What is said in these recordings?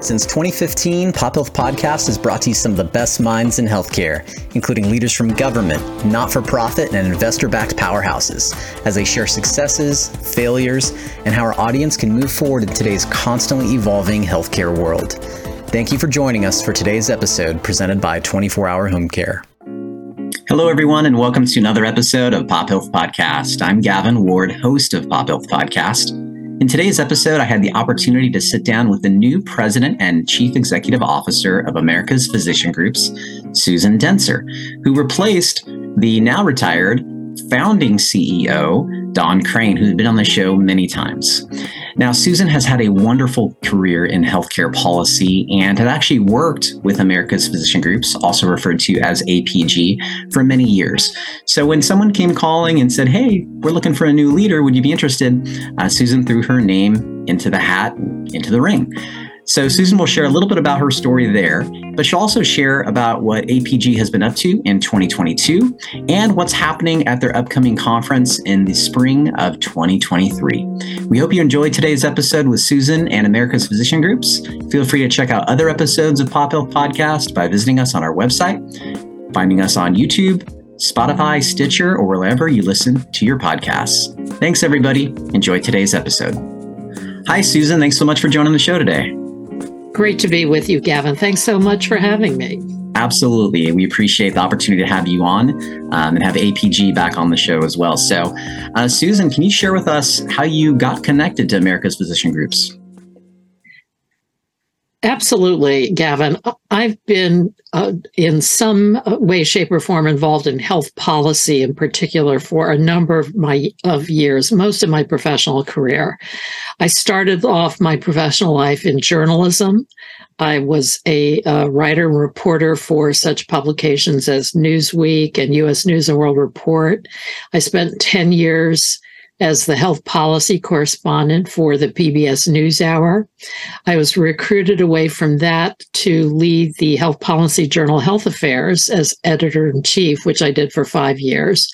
Since 2015, Pop Health Podcast has brought to you some of the best minds in healthcare, including leaders from government, not for profit, and investor backed powerhouses, as they share successes, failures, and how our audience can move forward in today's constantly evolving healthcare world. Thank you for joining us for today's episode presented by 24 Hour Home Care. Hello, everyone, and welcome to another episode of Pop Health Podcast. I'm Gavin Ward, host of Pop Health Podcast. In today's episode, I had the opportunity to sit down with the new president and chief executive officer of America's Physician Groups, Susan Dentzer, who replaced the now retired founding CEO, Don Crane, who's been on the show many times. Now, Susan has had a wonderful career in healthcare policy and had actually worked with America's Physician Groups, also referred to as APG, for many years. So when someone came calling and said, Hey, we're looking for a new leader, would you be interested? Uh, Susan threw her name into the hat, into the ring. So Susan will share a little bit about her story there, but she'll also share about what APG has been up to in 2022 and what's happening at their upcoming conference in the spring of 2023. We hope you enjoyed today's episode with Susan and America's Physician Groups. Feel free to check out other episodes of Pop Health Podcast by visiting us on our website, finding us on YouTube, Spotify, Stitcher, or wherever you listen to your podcasts. Thanks, everybody. Enjoy today's episode. Hi, Susan. Thanks so much for joining the show today. Great to be with you, Gavin. Thanks so much for having me. Absolutely. We appreciate the opportunity to have you on um, and have APG back on the show as well. So, uh, Susan, can you share with us how you got connected to America's Physician Groups? Absolutely, Gavin. I've been uh, in some way, shape, or form involved in health policy, in particular, for a number of my of years, most of my professional career. I started off my professional life in journalism. I was a uh, writer and reporter for such publications as Newsweek and U.S. News and World Report. I spent ten years as the health policy correspondent for the PBS NewsHour. I was recruited away from that to lead the health policy journal Health Affairs as editor in chief, which I did for five years.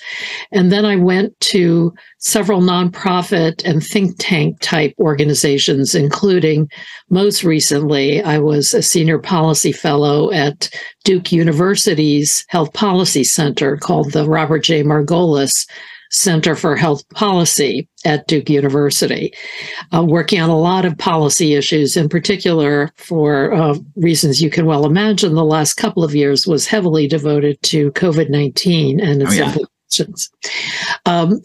And then I went to several nonprofit and think tank type organizations, including most recently, I was a senior policy fellow at Duke University's Health Policy Center called the Robert J. Margolis Center for Health Policy at Duke University, uh, working on a lot of policy issues, in particular, for uh, reasons you can well imagine, the last couple of years was heavily devoted to COVID 19 and its oh, yeah questions. Um,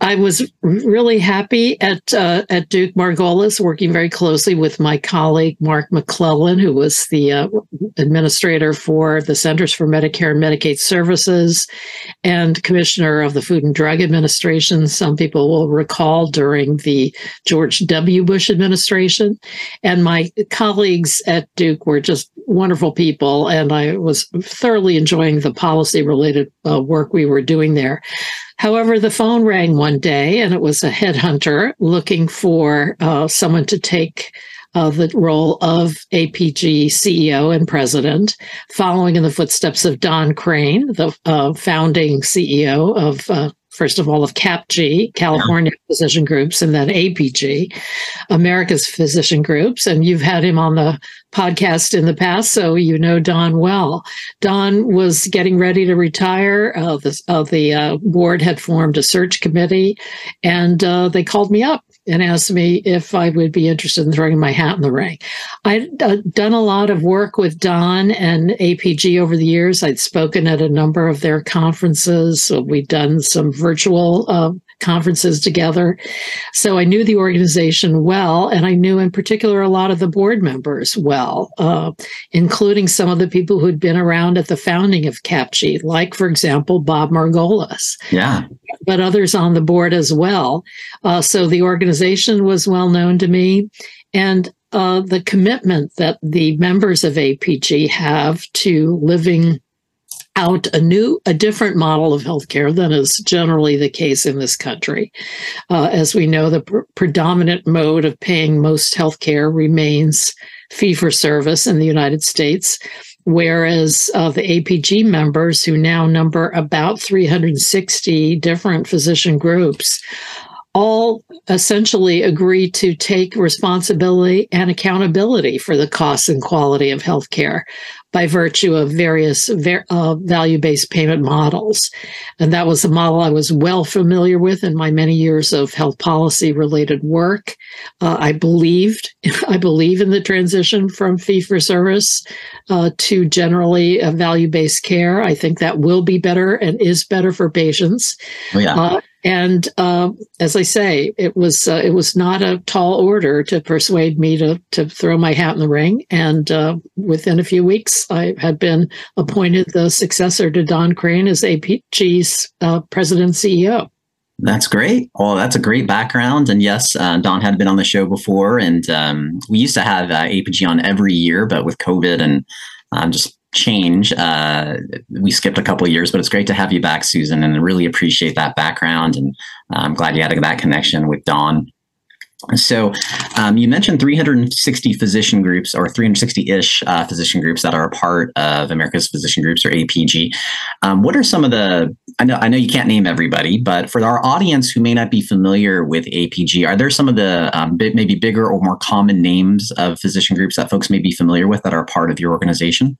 I was really happy at uh, at Duke Margolis, working very closely with my colleague Mark McClellan, who was the uh, administrator for the Centers for Medicare and Medicaid Services and commissioner of the Food and Drug Administration. Some people will recall during the George W. Bush administration, and my colleagues at Duke were just wonderful people, and I was thoroughly enjoying the policy related uh, work we were doing there. However, the phone rang one day, and it was a headhunter looking for uh, someone to take uh, the role of APG CEO and president, following in the footsteps of Don Crane, the uh, founding CEO of uh, first of all, of CAPG, California yeah. Physician Groups, and then APG, America's Physician Groups. And you've had him on the podcast in the past, so you know Don well. Don was getting ready to retire. Uh, the, uh, the uh, board had formed a search committee, and uh, they called me up and asked me if I would be interested in throwing my hat in the ring. I'd uh, done a lot of work with Don and APG over the years. I'd spoken at a number of their conferences. So we'd done some virtual uh, conferences together. So I knew the organization well, and I knew in particular a lot of the board members well, uh, including some of the people who'd been around at the founding of CAPG, like, for example, Bob Margolis. Yeah. But others on the board as well. Uh, so the organization was well known to me. And uh, the commitment that the members of APG have to living out a new, a different model of healthcare than is generally the case in this country. Uh, as we know, the pr- predominant mode of paying most healthcare remains fee for service in the United States. Whereas uh, the APG members, who now number about 360 different physician groups, all essentially agree to take responsibility and accountability for the costs and quality of healthcare by virtue of various uh, value based payment models. And that was a model I was well familiar with in my many years of health policy related work. Uh, I believed, I believe in the transition from fee for service uh, to generally value based care. I think that will be better and is better for patients. Oh, yeah. And uh, as I say, it was uh, it was not a tall order to persuade me to to throw my hat in the ring. And uh, within a few weeks, I had been appointed the successor to Don Crane as APG's uh, president CEO. That's great. Well, that's a great background. And yes, uh, Don had been on the show before, and um, we used to have uh, APG on every year, but with COVID and um, just change. Uh, we skipped a couple years, but it's great to have you back, Susan, and I really appreciate that background. And uh, I'm glad you had that connection with Don. So, um, you mentioned 360 physician groups or 360 ish uh, physician groups that are a part of America's Physician Groups or APG. Um, what are some of the? I know I know you can't name everybody, but for our audience who may not be familiar with APG, are there some of the um, bit, maybe bigger or more common names of physician groups that folks may be familiar with that are part of your organization?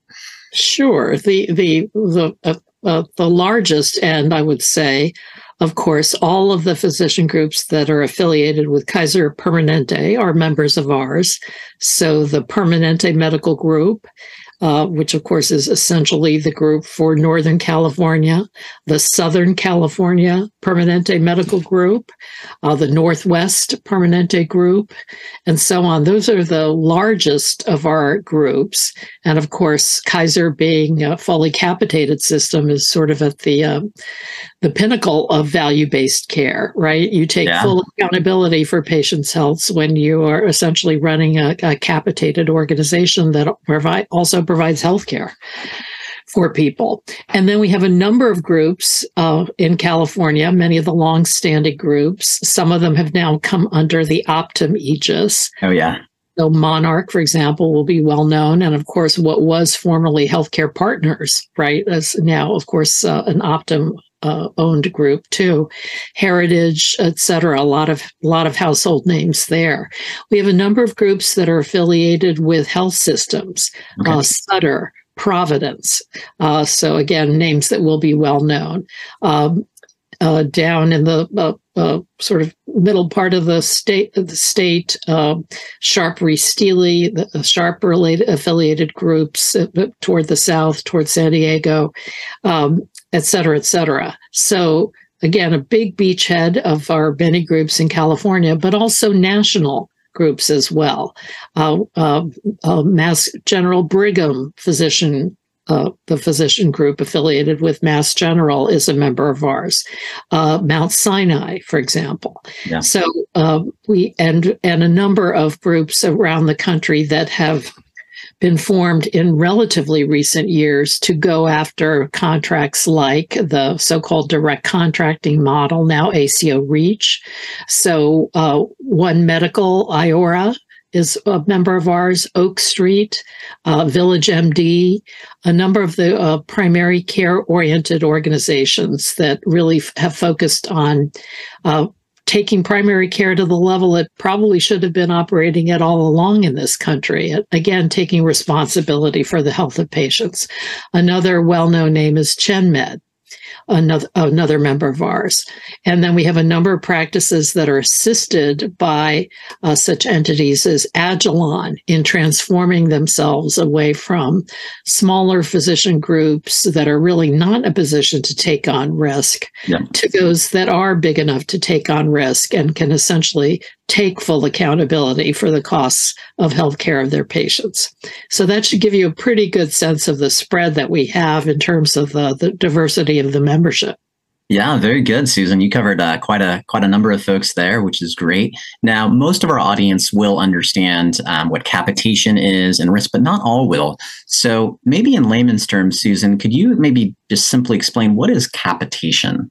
Sure. The the the uh, uh, the largest, and I would say, of course, all of the physician groups that are affiliated with Kaiser Permanente are members of ours. So the Permanente Medical Group uh, which of course is essentially the group for Northern California, the Southern California Permanente Medical Group, uh, the Northwest Permanente Group, and so on. Those are the largest of our groups. And of course, Kaiser being a fully capitated system is sort of at the uh, the pinnacle of value-based care, right? You take yeah. full accountability for patients' health when you are essentially running a, a capitated organization that provide also provides health care for people. And then we have a number of groups uh, in California, many of the long-standing groups. Some of them have now come under the Optum aegis. Oh, yeah. So Monarch, for example, will be well known. And of course, what was formerly Healthcare Partners, right, is now, of course, uh, an Optum uh, owned group too, Heritage, et cetera. A lot of a lot of household names there. We have a number of groups that are affiliated with health systems, okay. uh, Sutter, Providence. Uh, so again, names that will be well known. Um, uh, down in the uh, uh, sort of middle part of the state, the state, Sharp Steele, the Sharp related affiliated groups toward the south, toward San Diego, um, et cetera, et cetera. So again, a big beachhead of our many groups in California, but also national groups as well. Uh, uh, uh, Mass General Brigham physician. Uh, the physician group affiliated with Mass General is a member of ours. Uh, Mount Sinai, for example. Yeah. So uh, we and and a number of groups around the country that have been formed in relatively recent years to go after contracts like the so called direct contracting model, now ACO REACH. So, uh, One Medical, Iora, is a member of ours, Oak Street, uh, Village MD, a number of the uh, primary care oriented organizations that really f- have focused on uh, taking primary care to the level it probably should have been operating at all along in this country. Again, taking responsibility for the health of patients. Another well known name is ChenMed another another member of ours. And then we have a number of practices that are assisted by uh, such entities as Agilon in transforming themselves away from smaller physician groups that are really not in a position to take on risk yeah. to those that are big enough to take on risk and can essentially take full accountability for the costs of healthcare of their patients. So that should give you a pretty good sense of the spread that we have in terms of the, the diversity of the membership. Yeah, very good, Susan. You covered uh, quite a quite a number of folks there, which is great. Now, most of our audience will understand um, what capitation is and risk, but not all will. So, maybe in layman's terms, Susan, could you maybe just simply explain what is capitation?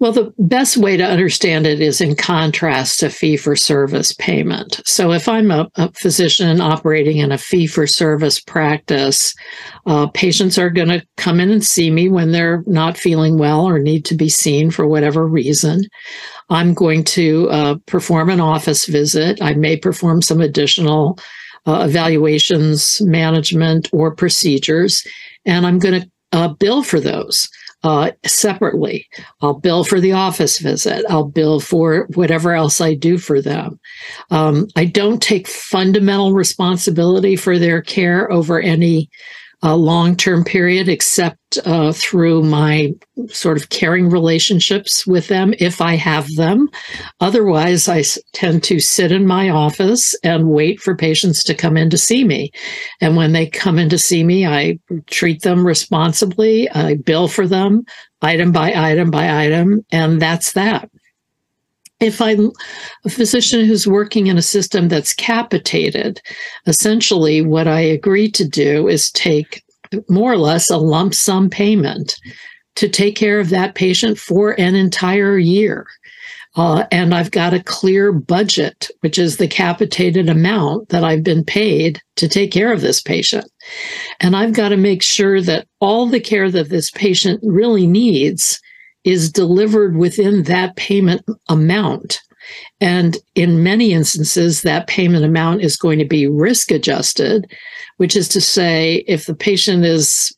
Well, the best way to understand it is in contrast to fee for service payment. So, if I'm a, a physician operating in a fee for service practice, uh, patients are going to come in and see me when they're not feeling well or need to be seen for whatever reason. I'm going to uh, perform an office visit. I may perform some additional uh, evaluations, management, or procedures, and I'm going to uh, bill for those uh, separately. I'll bill for the office visit. I'll bill for whatever else I do for them. Um, I don't take fundamental responsibility for their care over any uh, long term period, except uh, through my sort of caring relationships with them if I have them. Otherwise, I tend to sit in my office and wait for patients to come in to see me. And when they come in to see me, I treat them responsibly, I bill for them item by item by item, and that's that if I'm a physician who's working in a system that's capitated, essentially what I agree to do is take more or less a lump sum payment to take care of that patient for an entire year. Uh, and I've got a clear budget, which is the capitated amount that I've been paid to take care of this patient. And I've got to make sure that all the care that this patient really needs is delivered within that payment amount. And in many instances, that payment amount is going to be risk adjusted, which is to say, if the patient is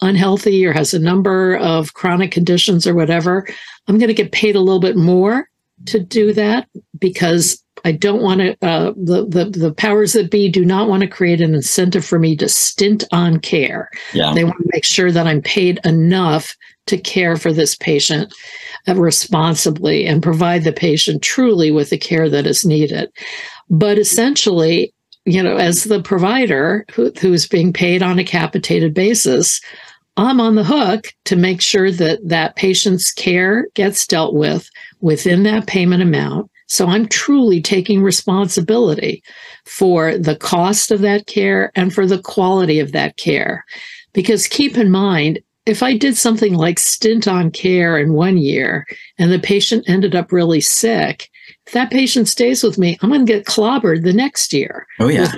unhealthy or has a number of chronic conditions or whatever, I'm going to get paid a little bit more to do that because I don't want to, uh, the, the, the powers that be do not want to create an incentive for me to stint on care. Yeah. They want to make sure that I'm paid enough to care for this patient responsibly and provide the patient truly with the care that is needed. But essentially, you know, as the provider who, who's being paid on a capitated basis, I'm on the hook to make sure that that patient's care gets dealt with within that payment amount. So I'm truly taking responsibility for the cost of that care and for the quality of that care. Because keep in mind, if I did something like stint on care in one year and the patient ended up really sick, if that patient stays with me, I'm going to get clobbered the next year. Oh, yeah.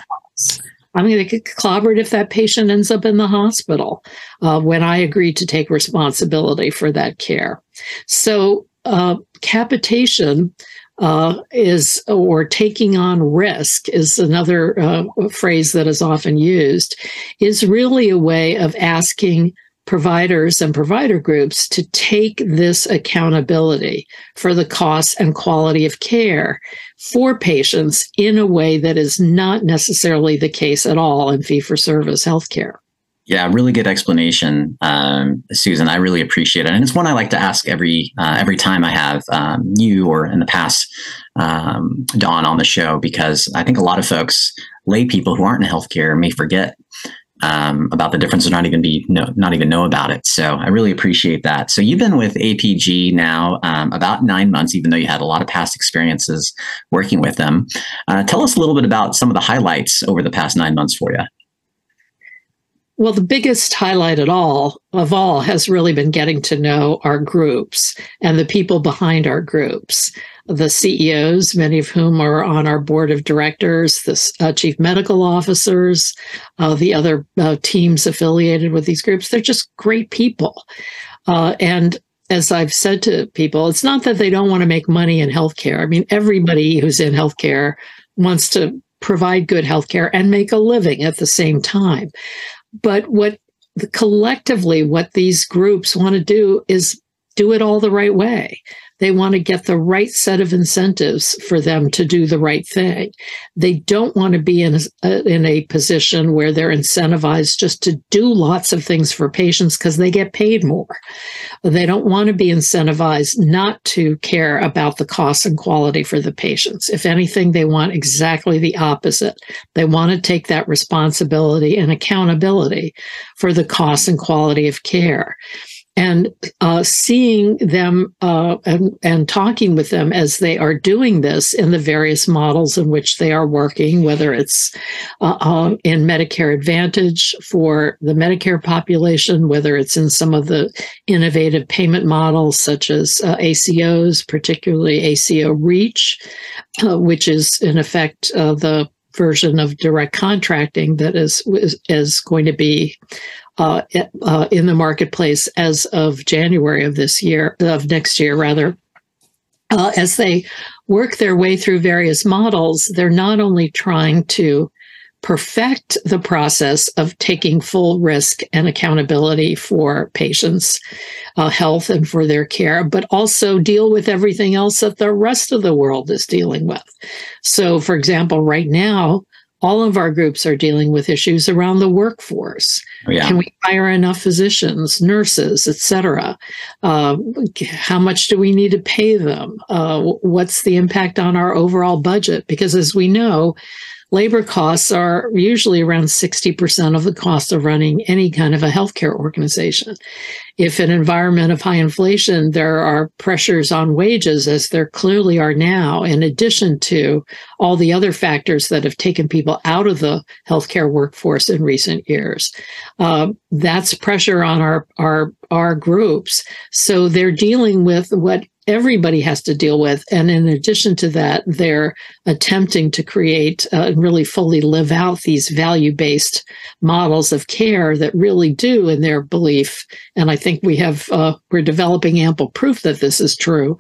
I'm going to get clobbered if that patient ends up in the hospital uh, when I agree to take responsibility for that care. So, uh, capitation uh, is, or taking on risk is another uh, phrase that is often used, is really a way of asking providers and provider groups to take this accountability for the cost and quality of care for patients in a way that is not necessarily the case at all in fee for service healthcare. Yeah, really good explanation, um, Susan. I really appreciate it, and it's one I like to ask every uh, every time I have um, you or in the past um, Don on the show because I think a lot of folks, lay people who aren't in healthcare, may forget um, about the difference or not even be no, not even know about it. So I really appreciate that. So you've been with APG now um, about nine months, even though you had a lot of past experiences working with them. Uh, tell us a little bit about some of the highlights over the past nine months for you. Well, the biggest highlight at all of all has really been getting to know our groups and the people behind our groups the CEOs, many of whom are on our board of directors, the uh, chief medical officers, uh, the other uh, teams affiliated with these groups. They're just great people. Uh, and as I've said to people, it's not that they don't want to make money in healthcare. I mean, everybody who's in healthcare wants to provide good healthcare and make a living at the same time. But what collectively, what these groups want to do is do it all the right way. They want to get the right set of incentives for them to do the right thing. They don't want to be in a, in a position where they're incentivized just to do lots of things for patients because they get paid more. They don't want to be incentivized not to care about the cost and quality for the patients. If anything, they want exactly the opposite. They want to take that responsibility and accountability for the cost and quality of care. And uh, seeing them uh, and, and talking with them as they are doing this in the various models in which they are working, whether it's uh, uh, in Medicare Advantage for the Medicare population, whether it's in some of the innovative payment models such as uh, ACOs, particularly ACO Reach, uh, which is in effect the version of direct contracting that is is, going to be uh, uh, in the marketplace as of January of this year, of next year, rather. Uh, as they work their way through various models, they're not only trying to perfect the process of taking full risk and accountability for patients' uh, health and for their care, but also deal with everything else that the rest of the world is dealing with. So, for example, right now, all of our groups are dealing with issues around the workforce. Oh, yeah. Can we hire enough physicians, nurses, et cetera? Uh, how much do we need to pay them? Uh, what's the impact on our overall budget? Because as we know, labor costs are usually around 60% of the cost of running any kind of a healthcare organization if in an environment of high inflation, there are pressures on wages, as there clearly are now, in addition to all the other factors that have taken people out of the healthcare workforce in recent years. Uh, that's pressure on our our our groups. So they're dealing with what everybody has to deal with. And in addition to that, they're attempting to create uh, and really fully live out these value based models of care that really do, in their belief, and I think we have, uh, we're developing ample proof that this is true,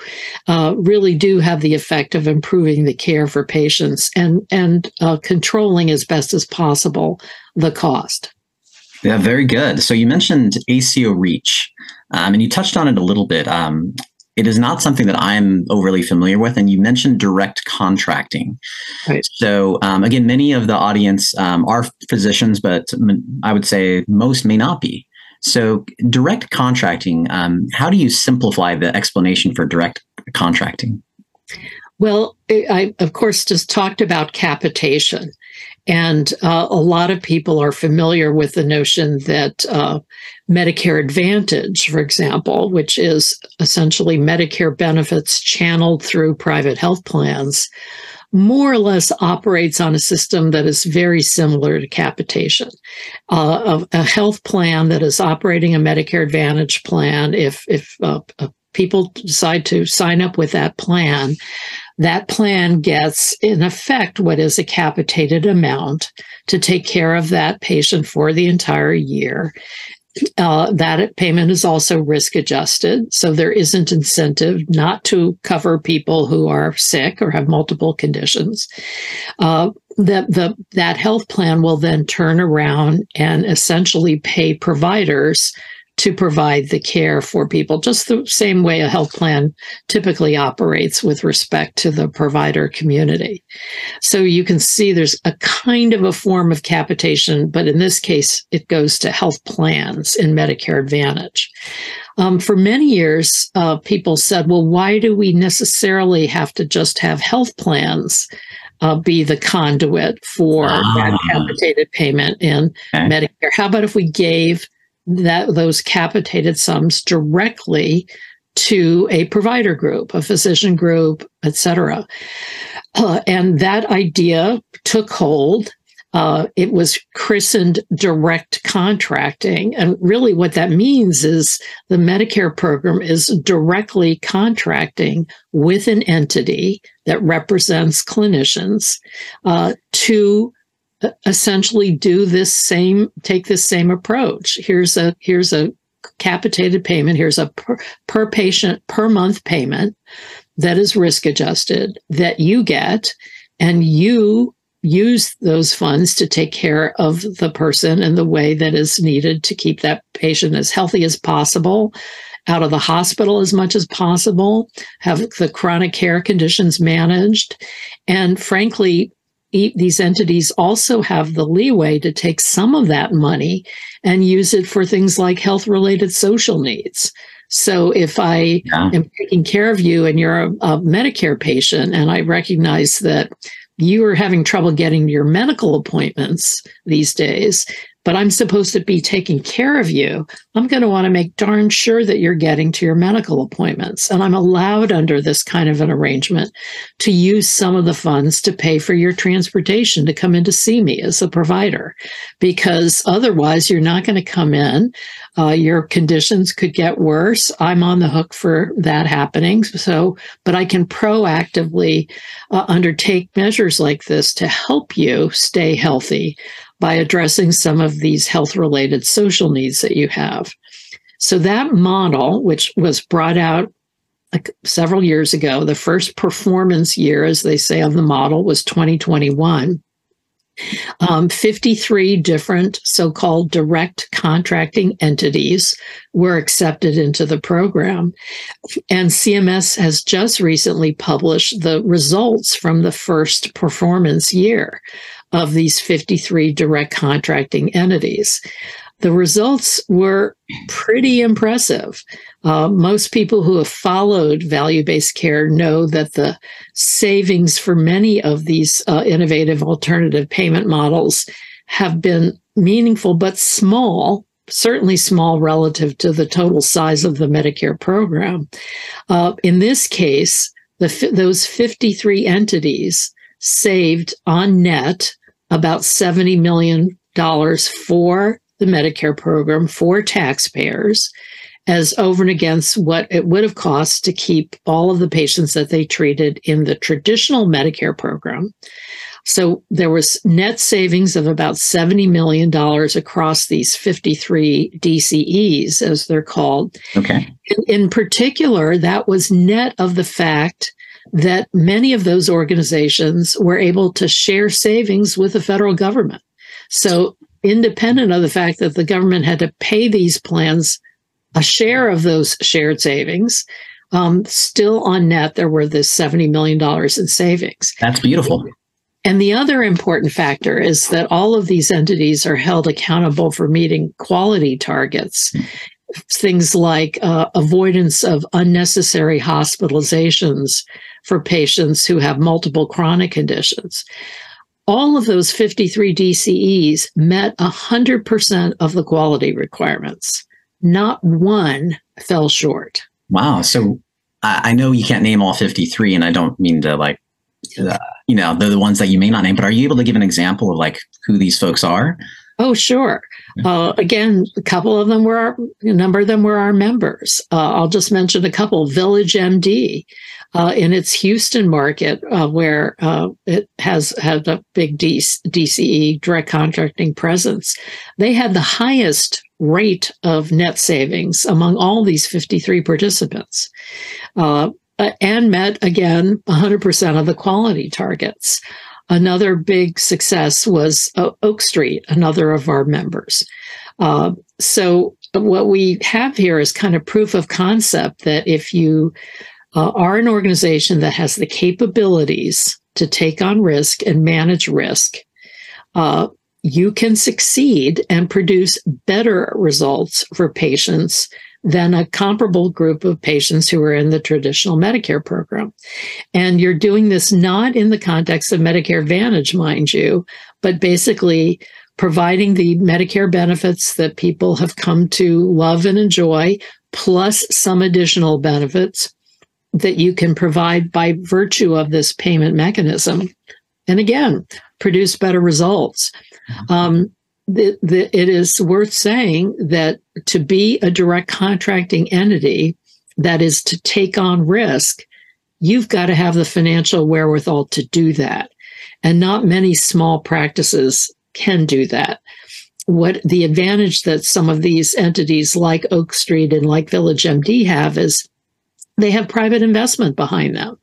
uh, really do have the effect of improving the care for patients and, and uh, controlling as best as possible the cost. Yeah, very good. So you mentioned ACO Reach, um, and you touched on it a little bit. Um, it is not something that I'm overly familiar with. And you mentioned direct contracting. Right. So, um, again, many of the audience um, are physicians, but I would say most may not be. So, direct contracting, um, how do you simplify the explanation for direct contracting? Well, I, of course, just talked about capitation. And uh, a lot of people are familiar with the notion that uh, Medicare Advantage, for example, which is essentially Medicare benefits channeled through private health plans, more or less operates on a system that is very similar to capitation. Uh, a, a, health plan that is operating a Medicare Advantage plan, if if uh, uh, people decide to sign up with that plan, that plan gets, in effect, what is a capitated amount to take care of that patient for the entire year. Uh, that payment is also risk adjusted. So there isn't incentive not to cover people who are sick or have multiple conditions. Uh, the that health plan will then turn around and essentially pay providers to provide the care for people, just the same way a health plan typically operates with respect to the provider community. So you can see there's a kind of a form of capitation, but in this case, it goes to health plans in Medicare Advantage. Um, for many years, uh, people said, well, why do we necessarily have to just have health plans? Uh, be the conduit for that ah. capitated payment in okay. Medicare. How about if we gave that those capitated sums directly to a provider group, a physician group, etc. Uh, and that idea took hold. Uh, it was christened direct contracting. And really, what that means is the Medicare program is directly contracting with an entity that represents clinicians uh, to essentially do this same take this same approach. Here's a here's a capitated payment. Here's a per, per patient per month payment that is risk adjusted that you get and you use those funds to take care of the person in the way that is needed to keep that patient as healthy as possible out of the hospital as much as possible have the chronic care conditions managed and frankly these entities also have the leeway to take some of that money and use it for things like health related social needs. So if I yeah. am taking care of you and you're a, a Medicare patient and I recognize that you are having trouble getting your medical appointments these days, but I'm supposed to be taking care of you, I'm going to want to make darn sure that you're getting to your medical appointments. And I'm allowed under this kind of an arrangement to use some of the funds to pay for your transportation to come in to see me as a provider, because otherwise you're not going to come in. Uh, your conditions could get worse. I'm on the hook for that happening. So, but I can proactively uh, undertake measures like this to help you stay healthy by addressing some of these health related social needs that you have. So, that model, which was brought out like several years ago, the first performance year, as they say on the model, was 2021. Um, 53 different so called direct contracting entities were accepted into the program. And CMS has just recently published the results from the first performance year of these 53 direct contracting entities. The results were pretty impressive. Uh, most people who have followed value based care know that the savings for many of these uh, innovative alternative payment models have been meaningful but small, certainly small relative to the total size of the Medicare program. Uh, in this case, the, those 53 entities saved on net about $70 million for the Medicare program for taxpayers as over and against what it would have cost to keep all of the patients that they treated in the traditional Medicare program. So there was net savings of about $70 million across these 53 DCEs, as they're called. Okay. In, in particular, that was net of the fact that many of those organizations were able to share savings with the federal government. So, independent of the fact that the government had to pay these plans a share of those shared savings, um, still on net, there were this $70 million in savings. That's beautiful. And the other important factor is that all of these entities are held accountable for meeting quality targets. Things like uh, avoidance of unnecessary hospitalizations for patients who have multiple chronic conditions. All of those 53 DCEs met 100% of the quality requirements. Not one fell short. Wow. So I, I know you can't name all 53, and I don't mean to like, uh, you know, they're the ones that you may not name, but are you able to give an example of like who these folks are? Oh, sure. Uh, again, a couple of them were our, a number of them were our members. Uh, I'll just mention a couple. Village MD uh, in its Houston market, uh, where uh, it has had a big DCE direct contracting presence, they had the highest rate of net savings among all these 53 participants. Uh, and met again 100% of the quality targets. Another big success was uh, Oak Street, another of our members. Uh, so, what we have here is kind of proof of concept that if you uh, are an organization that has the capabilities to take on risk and manage risk, uh, you can succeed and produce better results for patients than a comparable group of patients who are in the traditional Medicare program. And you're doing this not in the context of Medicare Advantage, mind you, but basically providing the Medicare benefits that people have come to love and enjoy, plus some additional benefits that you can provide by virtue of this payment mechanism. And again, produce better results. Mm-hmm. Um, the, the, it is worth saying that to be a direct contracting entity that is to take on risk, you've got to have the financial wherewithal to do that. And not many small practices can do that. What the advantage that some of these entities like Oak Street and like Village MD have is they have private investment behind them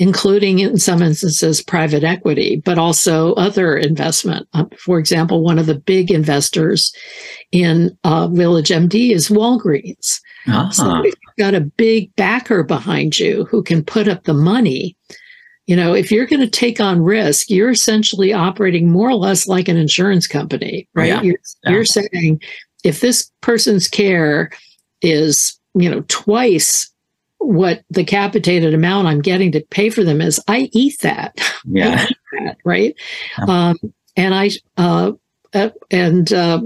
including in some instances private equity, but also other investment. Uh, for example, one of the big investors in uh, Village MD is Walgreens. Uh-huh. So if you've got a big backer behind you who can put up the money, you know, if you're going to take on risk, you're essentially operating more or less like an insurance company, right? Yeah. You're, yeah. you're saying if this person's care is, you know, twice what the capitated amount I'm getting to pay for them is, I eat that. Yeah. Eat that, right. Um, and I, uh, uh, and uh,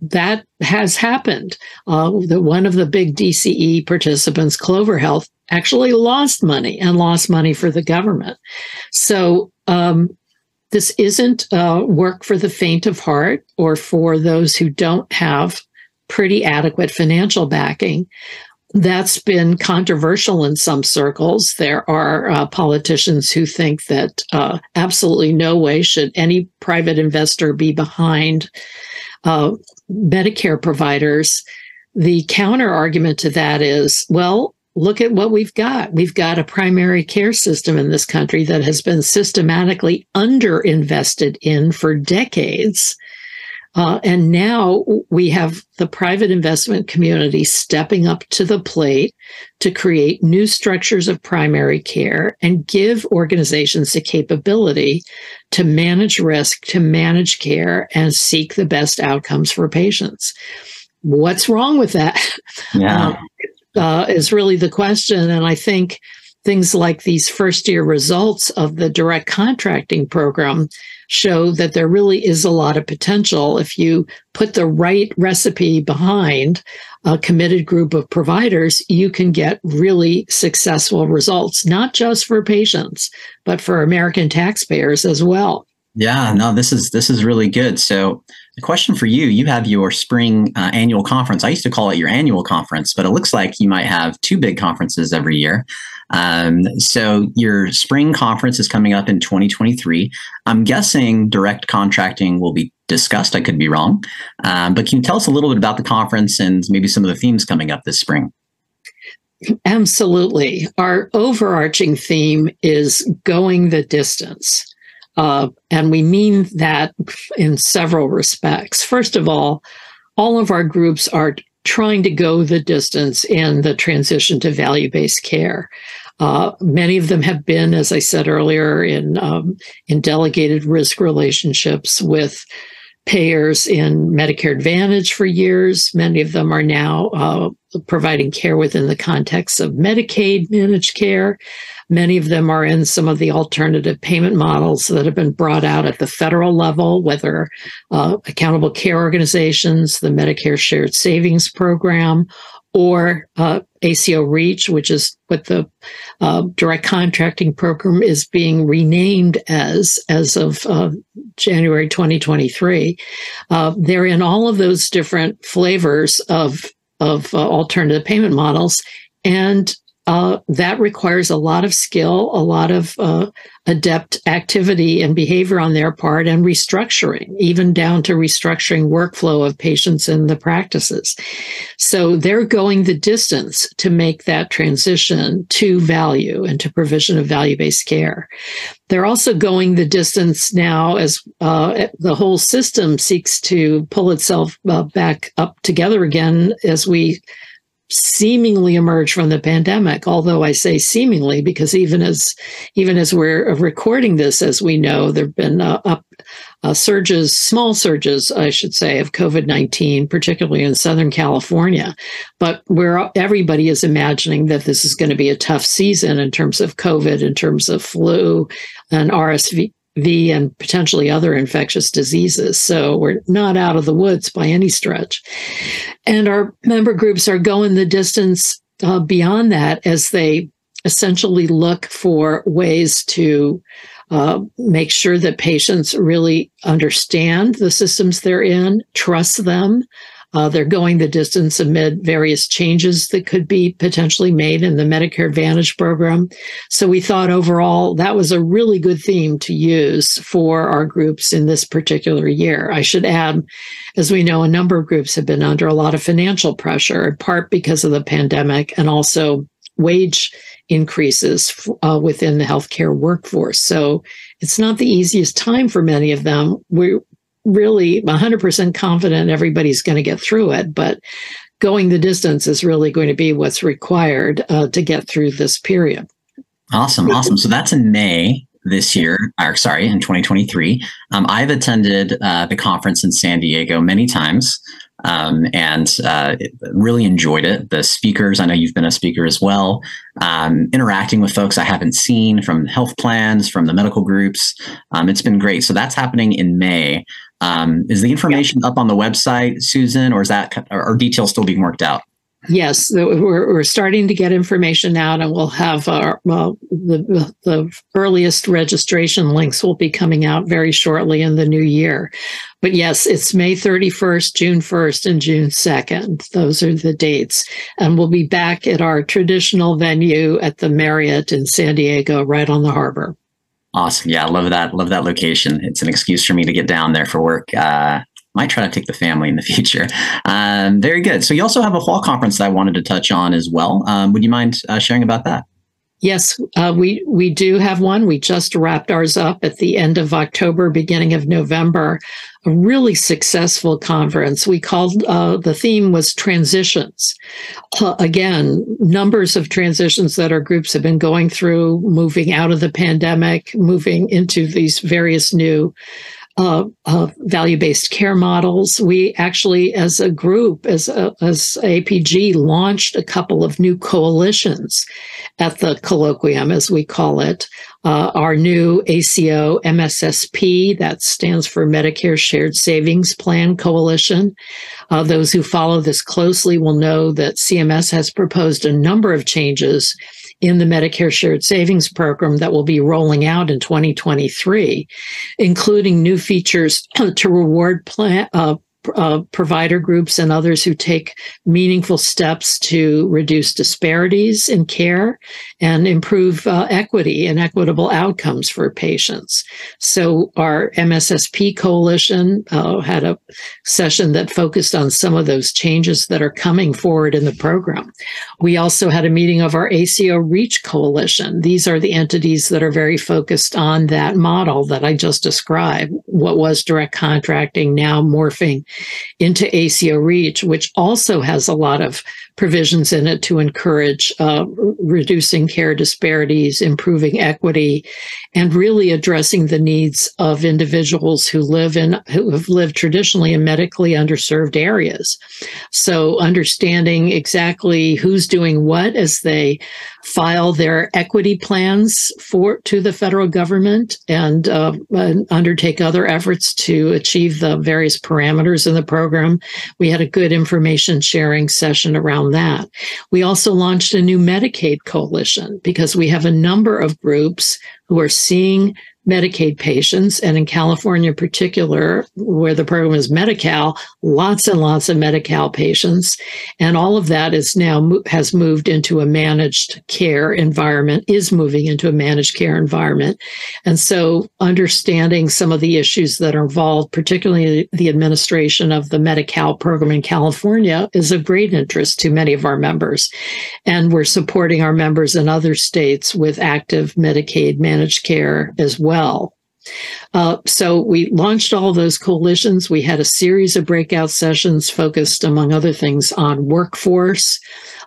that has happened. Uh, the, one of the big DCE participants, Clover Health, actually lost money and lost money for the government. So um, this isn't uh, work for the faint of heart or for those who don't have pretty adequate financial backing. That's been controversial in some circles. There are uh, politicians who think that uh, absolutely no way should any private investor be behind uh, Medicare providers. The counter argument to that is well, look at what we've got. We've got a primary care system in this country that has been systematically underinvested in for decades. Uh, and now we have the private investment community stepping up to the plate to create new structures of primary care and give organizations the capability to manage risk, to manage care, and seek the best outcomes for patients. What's wrong with that? Yeah. Um, uh, is really the question. And I think things like these first year results of the direct contracting program show that there really is a lot of potential if you put the right recipe behind a committed group of providers you can get really successful results not just for patients but for american taxpayers as well. Yeah no this is this is really good. So the question for you. You have your spring uh, annual conference. I used to call it your annual conference but it looks like you might have two big conferences every year. Um, so your spring conference is coming up in 2023 i'm guessing direct contracting will be discussed. I could be wrong. Um, but can you tell us a little bit about the conference and maybe some of the themes coming up this spring? Absolutely. Our overarching theme is going the distance. Uh, and we mean that in several respects. First of all, all of our groups are trying to go the distance in the transition to value based care. Uh, many of them have been, as I said earlier, in um, in delegated risk relationships with payers in Medicare Advantage for years. Many of them are now uh, providing care within the context of Medicaid managed care. Many of them are in some of the alternative payment models that have been brought out at the federal level, whether uh, accountable care organizations, the Medicare Shared Savings Program, or uh, ACO REACH, which is what the uh, direct contracting program is being renamed as as of uh, January 2023. Uh, they're in all of those different flavors of of uh, alternative payment models, and uh, that requires a lot of skill, a lot of uh, adept activity and behavior on their part, and restructuring, even down to restructuring workflow of patients in the practices. So they're going the distance to make that transition to value and to provision of value based care. They're also going the distance now as uh, the whole system seeks to pull itself uh, back up together again as we seemingly emerge from the pandemic although i say seemingly because even as even as we're recording this as we know there've been uh, up uh, surges small surges i should say of covid-19 particularly in southern california. But where everybody is imagining that this is going to be a tough season in terms of covid in terms of flu and rsv V and potentially other infectious diseases. So we're not out of the woods by any stretch. And our member groups are going the distance uh, beyond that as they essentially look for ways to uh, make sure that patients really understand the systems they're in, trust them, uh, they're going the distance amid various changes that could be potentially made in the Medicare Advantage program. So we thought overall that was a really good theme to use for our groups in this particular year. I should add, as we know, a number of groups have been under a lot of financial pressure, in part because of the pandemic and also wage increases uh, within the healthcare workforce. So it's not the easiest time for many of them. We really 100% confident everybody's going to get through it, but going the distance is really going to be what's required uh, to get through this period. Awesome, awesome. So that's in May this year, or sorry, in 2023. Um, I've attended uh, the conference in San Diego many times um, and uh, really enjoyed it. The speakers, I know you've been a speaker as well, um, interacting with folks I haven't seen from health plans, from the medical groups. Um, it's been great. So that's happening in May. Um, is the information yeah. up on the website, Susan, or is that are details still being worked out? Yes, we're, we're starting to get information out, and we'll have our well, the, the earliest registration links will be coming out very shortly in the new year. But yes, it's May 31st, June 1st, and June 2nd. Those are the dates. And we'll be back at our traditional venue at the Marriott in San Diego, right on the harbor. Awesome. Yeah, love that. Love that location. It's an excuse for me to get down there for work. Uh, might try to take the family in the future. Um, very good. So you also have a fall conference that I wanted to touch on as well. Um, would you mind uh, sharing about that? Yes, uh, we we do have one. We just wrapped ours up at the end of October, beginning of November. A really successful conference. We called uh, the theme was transitions. Uh, again, numbers of transitions that our groups have been going through, moving out of the pandemic, moving into these various new uh, uh, value-based care models. We actually, as a group, as a, as APG, launched a couple of new coalitions at the colloquium, as we call it. Uh, our new ACO MSSP, that stands for Medicare Shared Savings Plan Coalition. Uh, those who follow this closely will know that CMS has proposed a number of changes in the Medicare Shared Savings Program that will be rolling out in 2023, including new features to reward plan, uh, uh, provider groups and others who take meaningful steps to reduce disparities in care and improve uh, equity and equitable outcomes for patients. So, our MSSP coalition uh, had a session that focused on some of those changes that are coming forward in the program. We also had a meeting of our ACO REACH coalition. These are the entities that are very focused on that model that I just described, what was direct contracting, now morphing into ACO REACH, which also has a lot of provisions in it to encourage uh, reducing care disparities, improving equity, and really addressing the needs of individuals who live in who have lived traditionally in medically underserved areas. So understanding exactly who's doing what as they file their equity plans for to the federal government and, uh, and undertake other efforts to achieve the various parameters in the program. We had a good information sharing session around that. We also launched a new Medicaid coalition because we have a number of groups who are seeing Medicaid patients, and in California in particular, where the program is Medi-Cal, lots and lots of Medi-Cal patients, and all of that is now has moved into a managed care environment, is moving into a managed care environment, and so understanding some of the issues that are involved, particularly the administration of the Medi-Cal program in California, is of great interest to many of our members, and we're supporting our members in other states with active Medicaid managed care as well. Uh, so we launched all those coalitions. We had a series of breakout sessions focused, among other things, on workforce,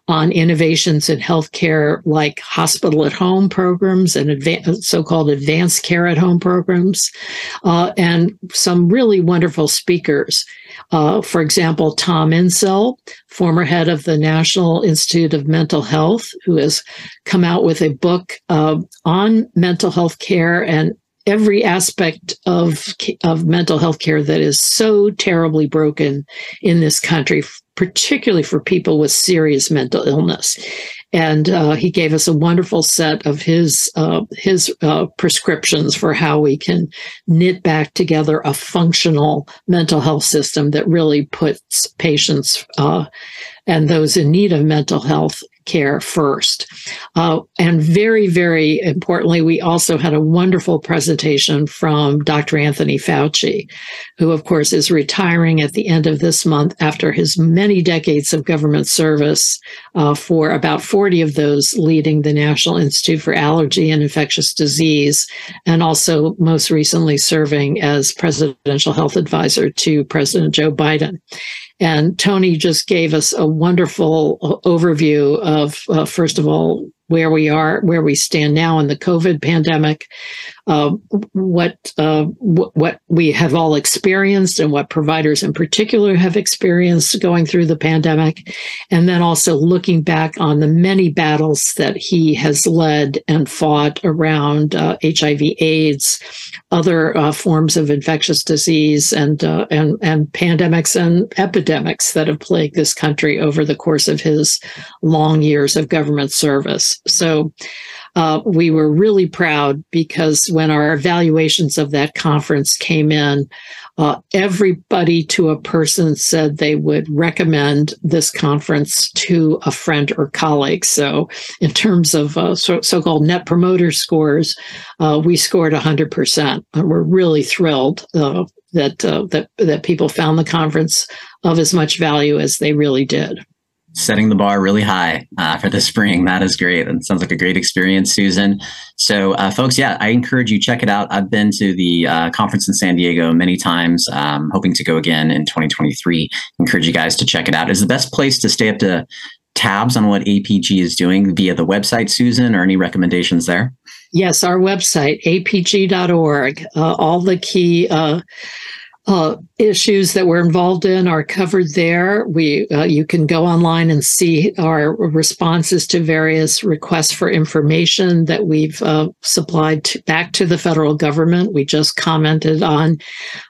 on innovations in healthcare like hospital at home programs and so-called advanced care at home programs, uh, and some really wonderful speakers. Uh, for example, Tom Insel, former head of the National Institute of Mental Health, who has come out with a book uh, on mental health care and every aspect of of mental health care that is so terribly broken in this country particularly for people with serious mental illness. And uh, he gave us a wonderful set of his uh, his uh, prescriptions for how we can knit back together a functional mental health system that really puts patients uh, and those in need of mental health care first. Uh, and very, very importantly, we also had a wonderful presentation from Dr. Anthony Fauci, who, of course, is retiring at the end of this month after his many decades of government service, uh, for about 40 of those leading the National Institute for Allergy and Infectious Disease, and also most recently serving as presidential health advisor to President Joe Biden. And Tony just gave us a wonderful uh, overview of, uh, first of all, where we are, where we stand now in the COVID pandemic, uh, what uh, w- what we have all experienced and what providers in particular have experienced going through the pandemic, and then also looking back on the many battles that he has led and fought around HIV/AIDS, uh, other uh, forms of infectious disease, and uh, and and pandemics and epidemics that have plagued this country over the course of his long years of government service. So uh, we were really proud because when our evaluations of that conference came in, uh, everybody to a person said they would recommend this conference to a friend or colleague. So, in terms of uh, so, called net promoter scores, uh, we scored 100%. We're really thrilled uh, that, uh, that, that people found the conference of as much value as they really did setting the bar really high uh, for the spring. That is great. That sounds like a great experience, Susan. So, uh, folks, yeah, I encourage you check it out. I've been to the uh, conference in San Diego many times. Um, hoping to go again in 2023. Encourage you guys to check it out. Is the best place to stay up to tabs on what APG is doing via the website, Susan, or any recommendations there? Yes, our website, apg.org. Uh, all the key uh, issues that we're involved in are covered there. We uh, you can go online and see our responses to various requests for information that we've uh, supplied to, back to the federal government. We just commented on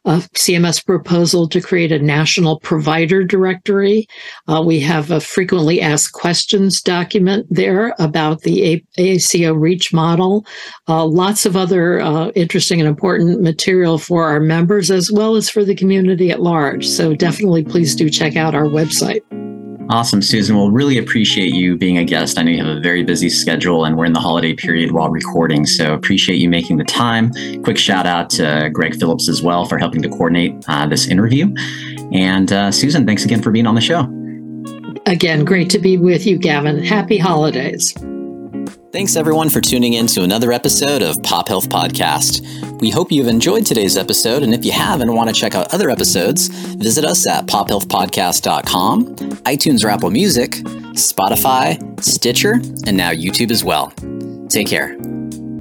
a CMS proposal to create a national provider directory. Uh, we have a frequently asked questions document there about the a- ACO REACH model. Uh, lots of other uh, interesting and important material for our members as well as for the community at large. So definitely please do check out our website. Awesome, Susan. We'll really appreciate you being a guest. I know you have a very busy schedule and we're in the holiday period while recording. So appreciate you making the time. Quick shout out to Greg Phillips as well for helping to coordinate uh, this interview. And uh, Susan, thanks again for being on the show. Again, great to be with you, Gavin. Happy holidays. Thanks everyone for tuning in to another episode of Pop Health Podcast. We hope you've enjoyed today's episode, and if you have and want to check out other episodes, visit us at pophealthpodcast.com, iTunes or Apple Music, Spotify, Stitcher, and now YouTube as well. Take care.